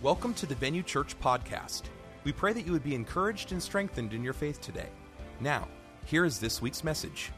Welcome to the Venue Church podcast. We pray that you would be encouraged and strengthened in your faith today. Now, here is this week's message.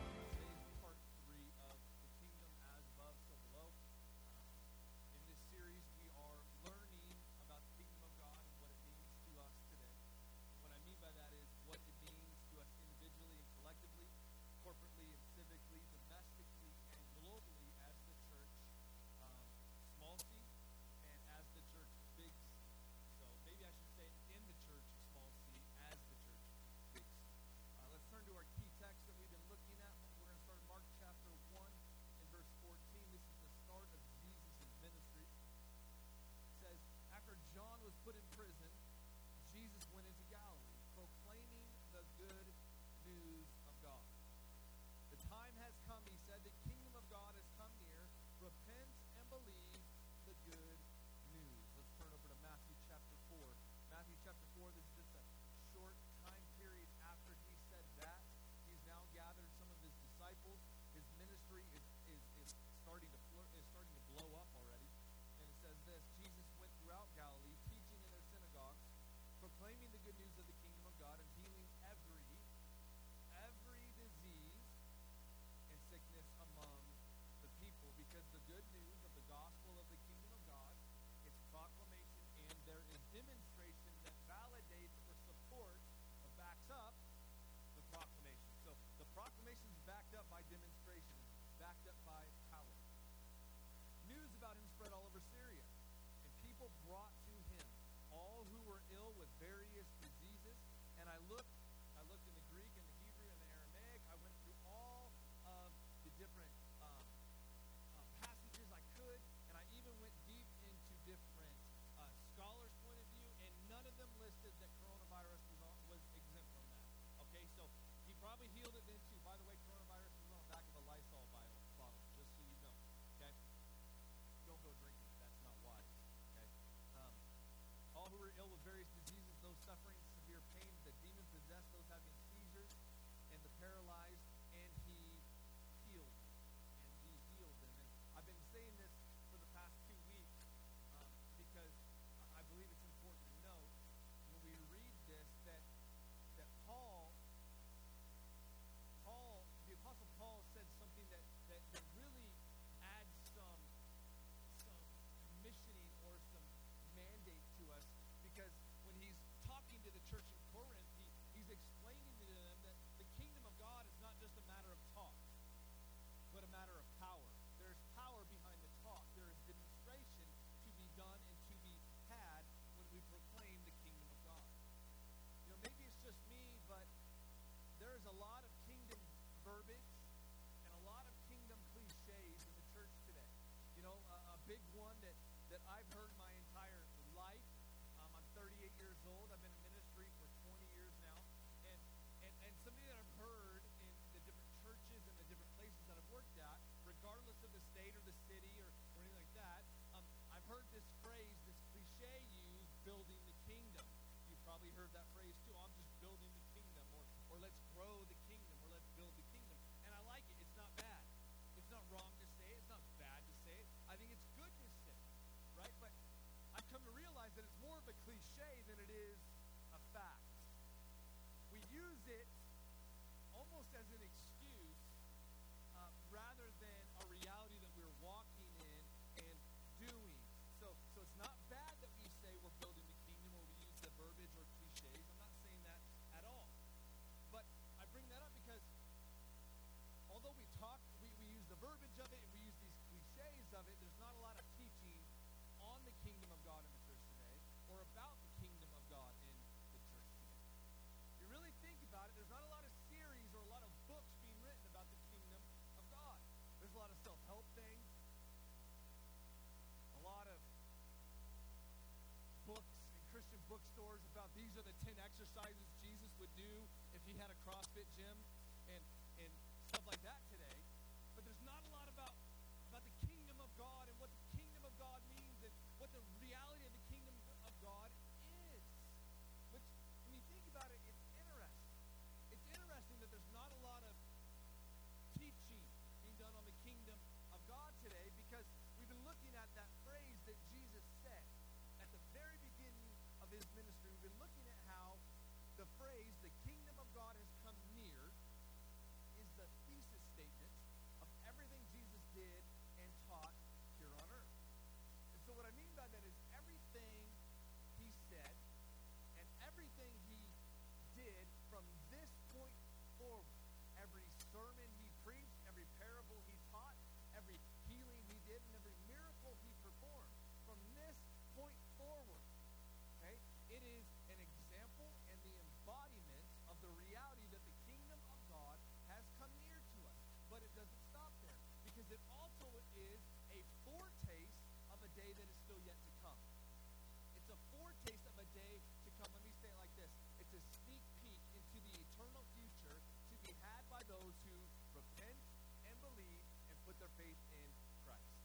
proclaiming the good news of the kingdom of God and healing every, every disease and sickness among the people. Because the good news of the gospel of the kingdom of God is proclamation and there is demonstration that validates or supports or backs up the proclamation. So the proclamation is backed up by demonstration, backed up by power. News about him spread all over Syria. And people brought with various diseases. And I looked, I looked in the Greek and the Hebrew and the Aramaic. I went through all of the different um, uh, passages I could, and I even went deep into different uh, scholars' point of view, and none of them listed that coronavirus was, was exempt from that. Okay, so he probably healed it then paralyzed bookstores about these are the 10 exercises Jesus would do if he had a CrossFit gym and, and stuff like that today. But there's not a lot about, about the kingdom of God and what the kingdom of God means and what the reality of the kingdom of God of his ministry, we've been looking at how the phrase, the kingdom of God has come near, is the thesis statement of everything Jesus did and taught here on earth. And so what I mean by that is everything he said and everything he did from this point forward, every sermon he preached, every parable he taught, every healing he did, and every miracle he performed, from this point forward, Bible is a foretaste of a day that is still yet to come. It's a foretaste of a day to come. Let me say it like this it's a sneak peek into the eternal future to be had by those who repent and believe and put their faith in Christ.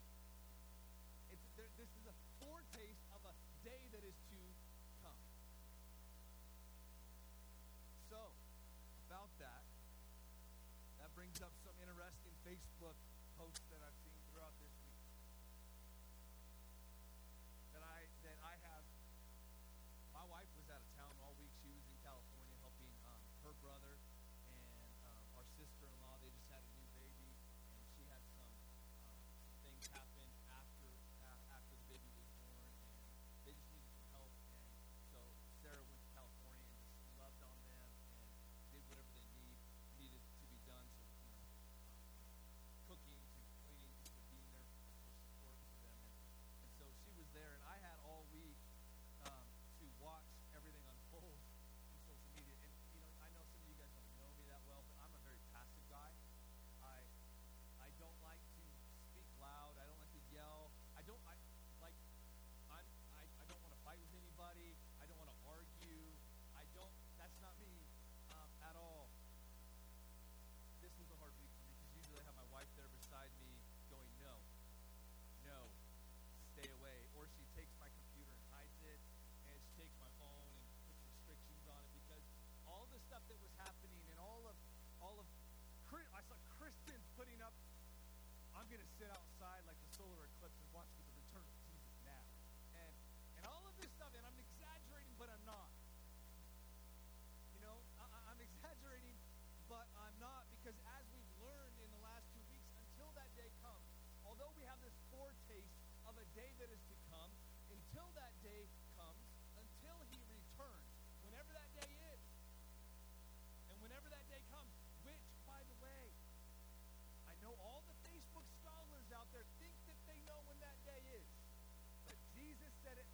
There, this is a foretaste of a day that is to come. So, about that, that brings up some interesting Facebook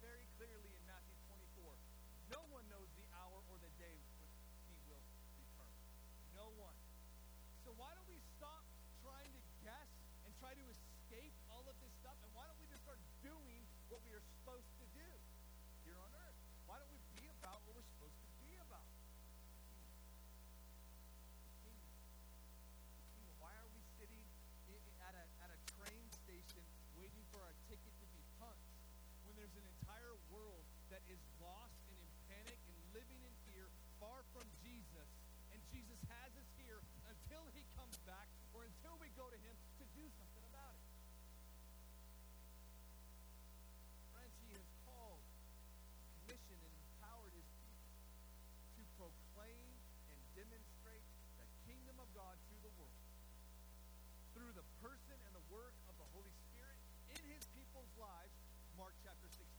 very clearly in Matthew 24. No one knows the hour or the day when he will return. No one. So why don't we stop trying to guess and try to escape all of this stuff? And why don't we just start doing what we are supposed to do here on earth? Why don't we be about what we're supposed to be about? Why are we sitting at a, at a train station waiting for our ticket to be punched when there's an is lost and in panic and living in fear, far from Jesus. And Jesus has us here until he comes back or until we go to him to do something about it. Friends, he has called, commissioned, and empowered his people to proclaim and demonstrate the kingdom of God to the world through the person and the work of the Holy Spirit in his people's lives. Mark chapter 16.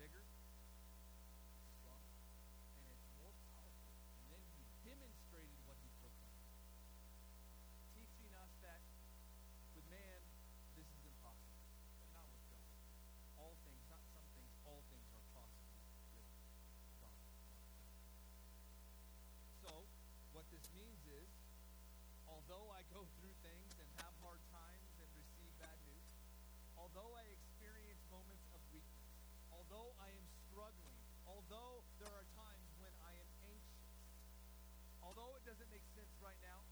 bigger? Although it doesn't make sense right now,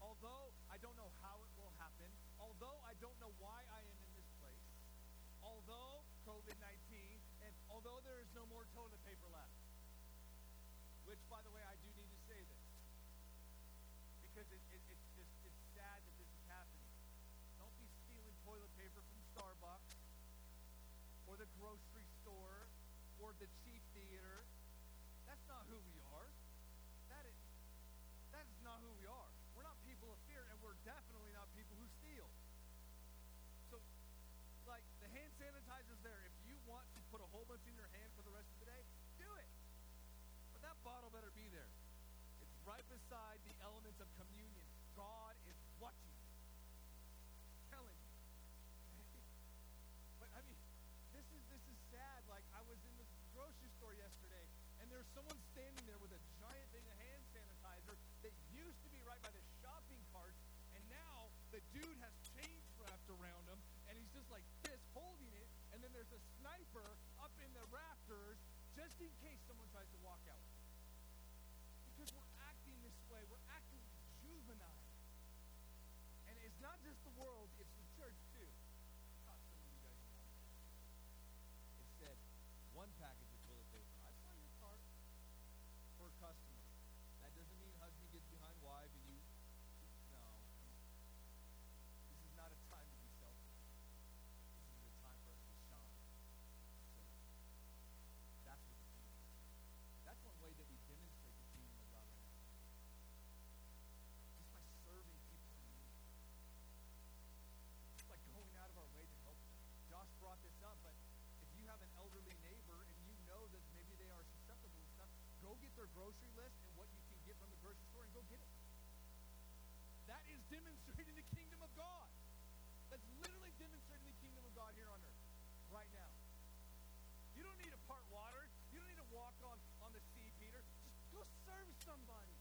although I don't know how it will happen, although I don't know why I am in this place, although COVID 19, and although there is no more toilet paper left, which, by the way, I do need to say this because it, it, it's just it's sad that this is happening. Don't be stealing toilet paper from Starbucks or the grocery store or the cheap theater. That's not who we are. That is that is not who we are. We're not people of fear, and we're definitely not people who steal. So, like the hand sanitizer's there. If you want to put a whole bunch in your hand for the rest of the day, do it. But that bottle better be there. It's right beside the elements of communion. God is watching. Telling you. but I mean, this is this is sad. Like I was in the grocery store yesterday, and there's someone standing there with a giant thing of hand sanitizer that used to be right by the shopping cart, and now the dude has chains wrapped around him, and he's just like this, holding it, and then there's a sniper up in the rafters just in case someone tries to walk out. Because we're acting this way, we're acting juvenile. And it's not just the world, it's the church too. Taught some of you guys in Walmart yesterday. It said one package of toilet paper. I saw your cart for a customer. That doesn't mean husband gets behind wife and you no. This is not a time to be selfish. This is a time for us to shine. So that's what the kingdom is. That's one way that we demonstrate the kingdom of God right now. Just by serving people in need. Just by going out of our way to help them. Josh brought this up, but if you have an elderly neighbor and you know that maybe they are susceptible to stuff, go get their grocery list and what you can get from the grocery store and go get it. That is demonstrating the kingdom of God. That's literally demonstrating the kingdom of God here on earth right now. You don't need to part water. You don't need to walk on, on the sea, Peter. Just go serve somebody.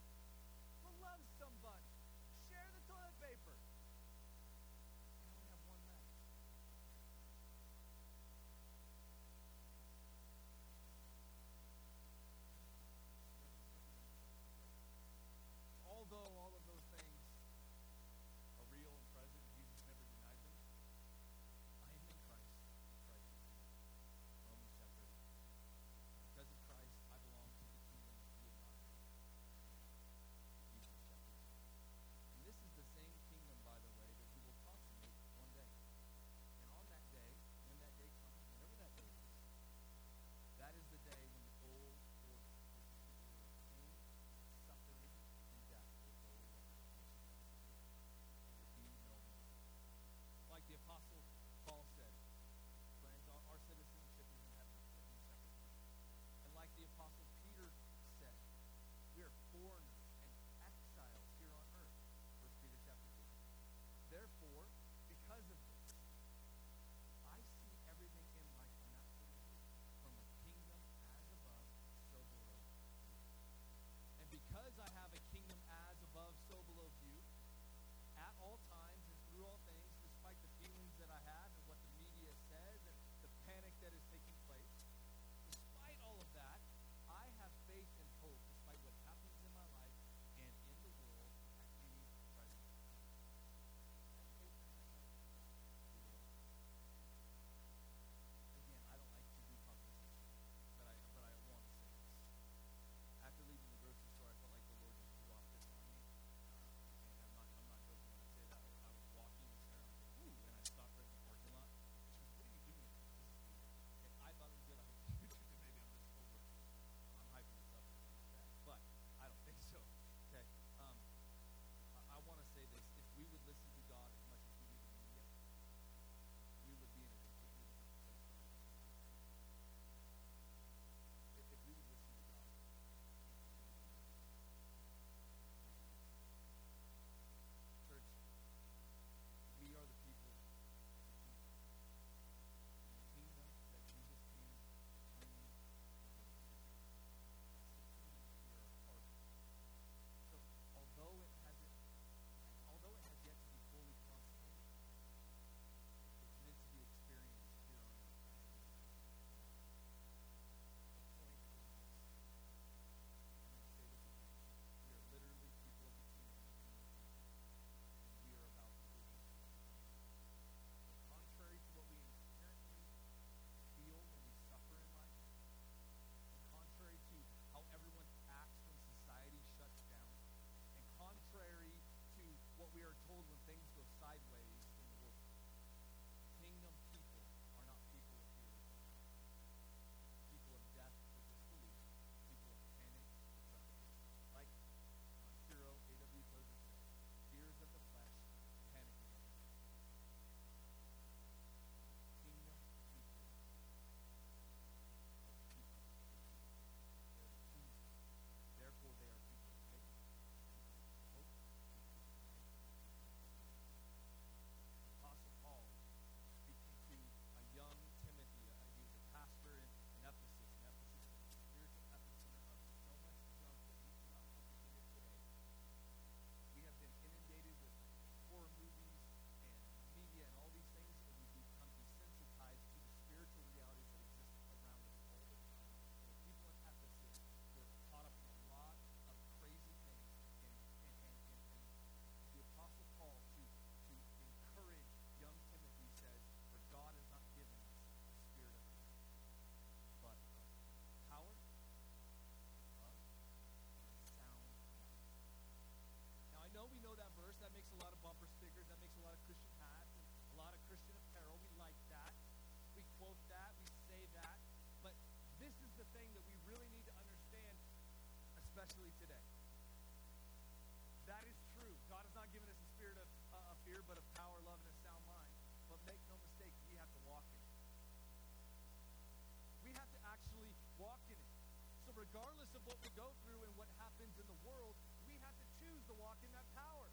regardless of what we go through and what happens in the world, we have to choose to walk in that power.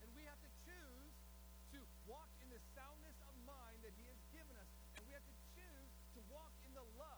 And we have to choose to walk in the soundness of mind that He has given us. And we have to choose to walk in the love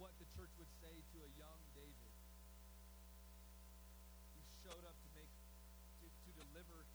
what the church would say to a young David. Who showed up to make, to, to deliver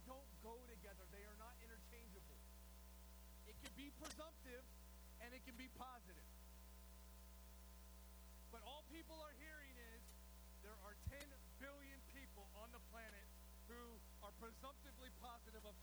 They don't go together. They are not interchangeable. It can be presumptive and it can be positive. But all people are hearing is there are 10 billion people on the planet who are presumptively positive of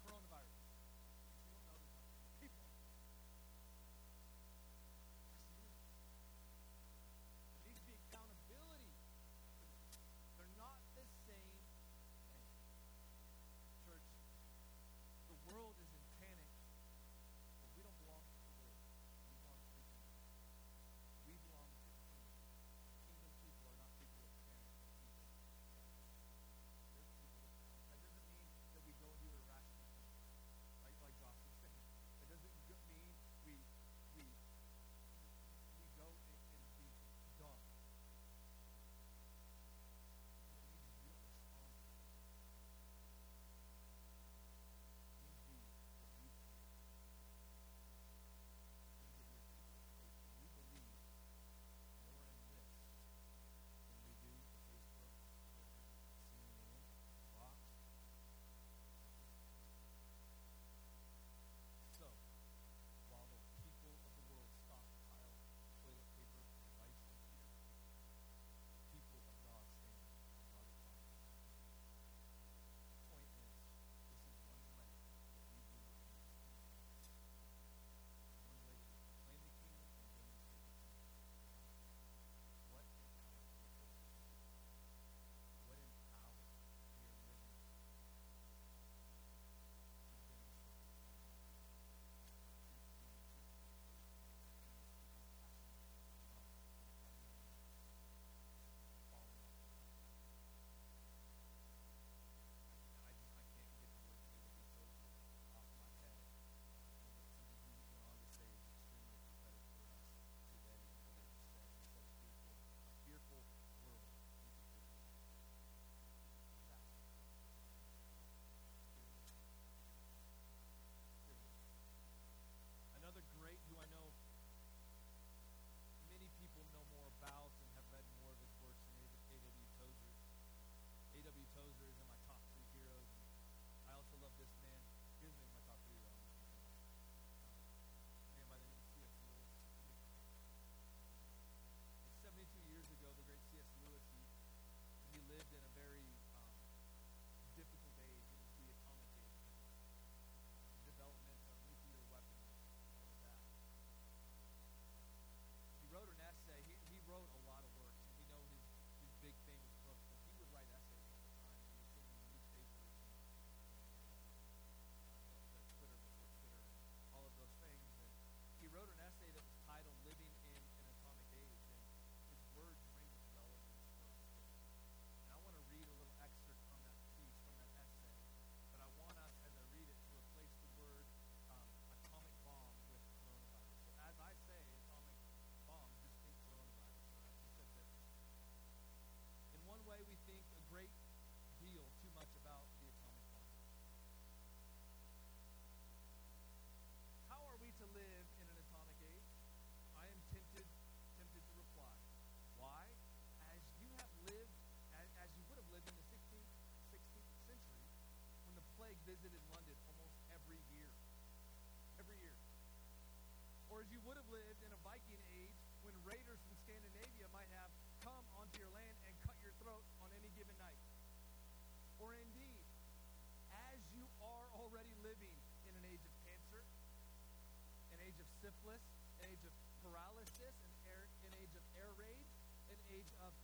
syphilis, an age of paralysis, an, air, an age of air raids, an age of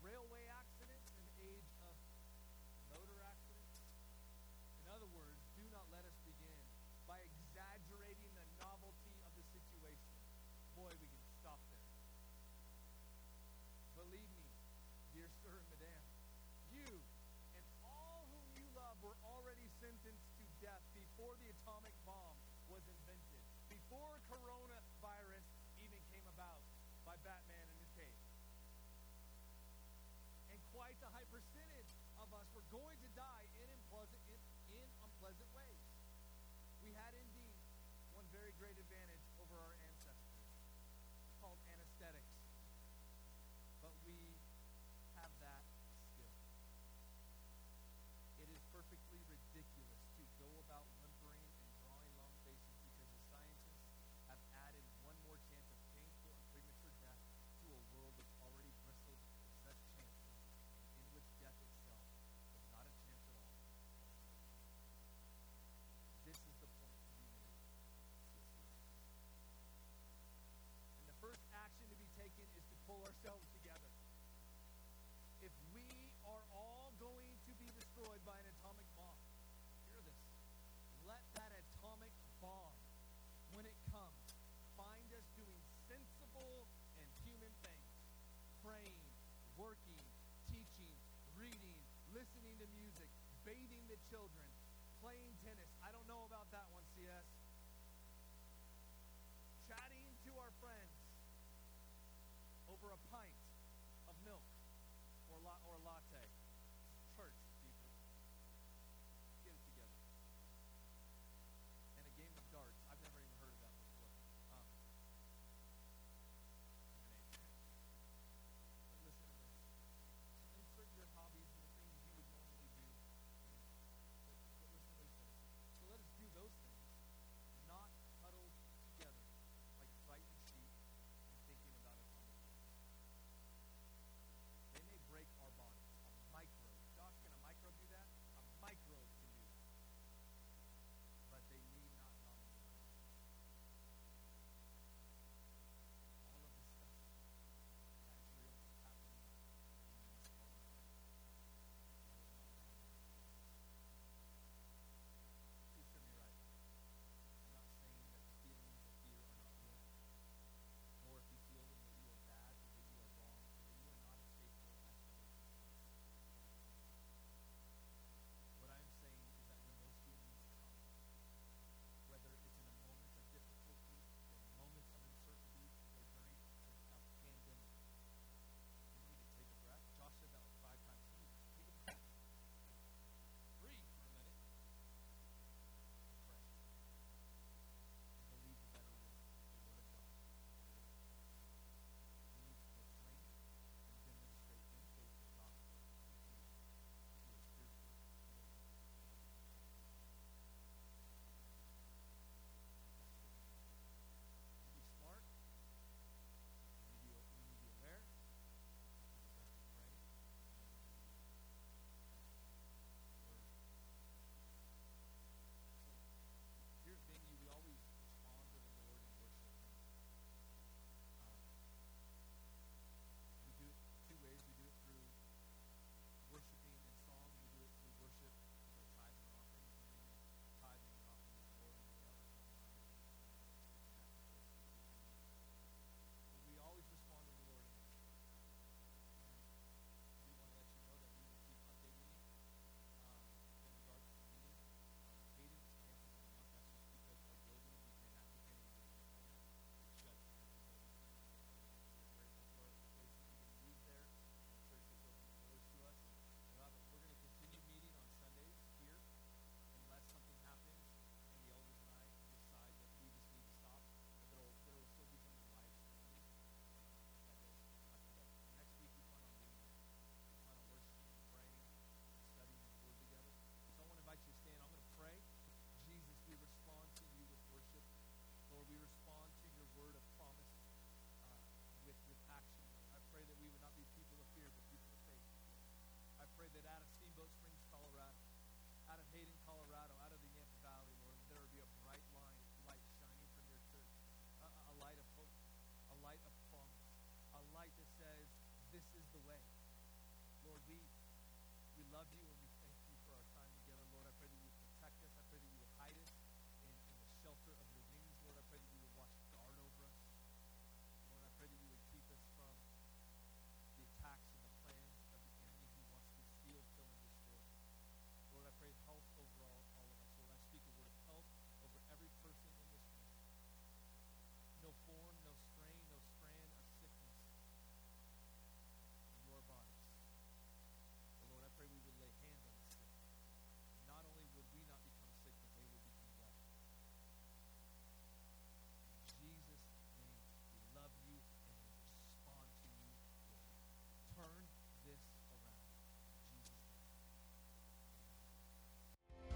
railway accidents, an age of motor accidents. In other words, do not let us begin by exaggerating the novelty of the situation. Boy, we can stop there. Believe me, dear sir and madam, you and all whom you love were already sentenced to death before the atomic bomb was invented, before it's a high percentage of us were going to die in unpleasant, in, in unpleasant ways. We had indeed one very great advantage reading, listening to music, bathing the children, playing tennis. I don't know about that one, CS. Chatting to our friends over a pint of milk or, la- or latte.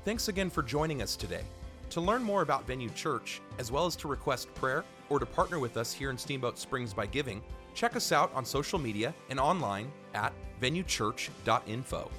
Thanks again for joining us today. To learn more about Venue Church, as well as to request prayer or to partner with us here in Steamboat Springs by giving, check us out on social media and online at venuechurch.info.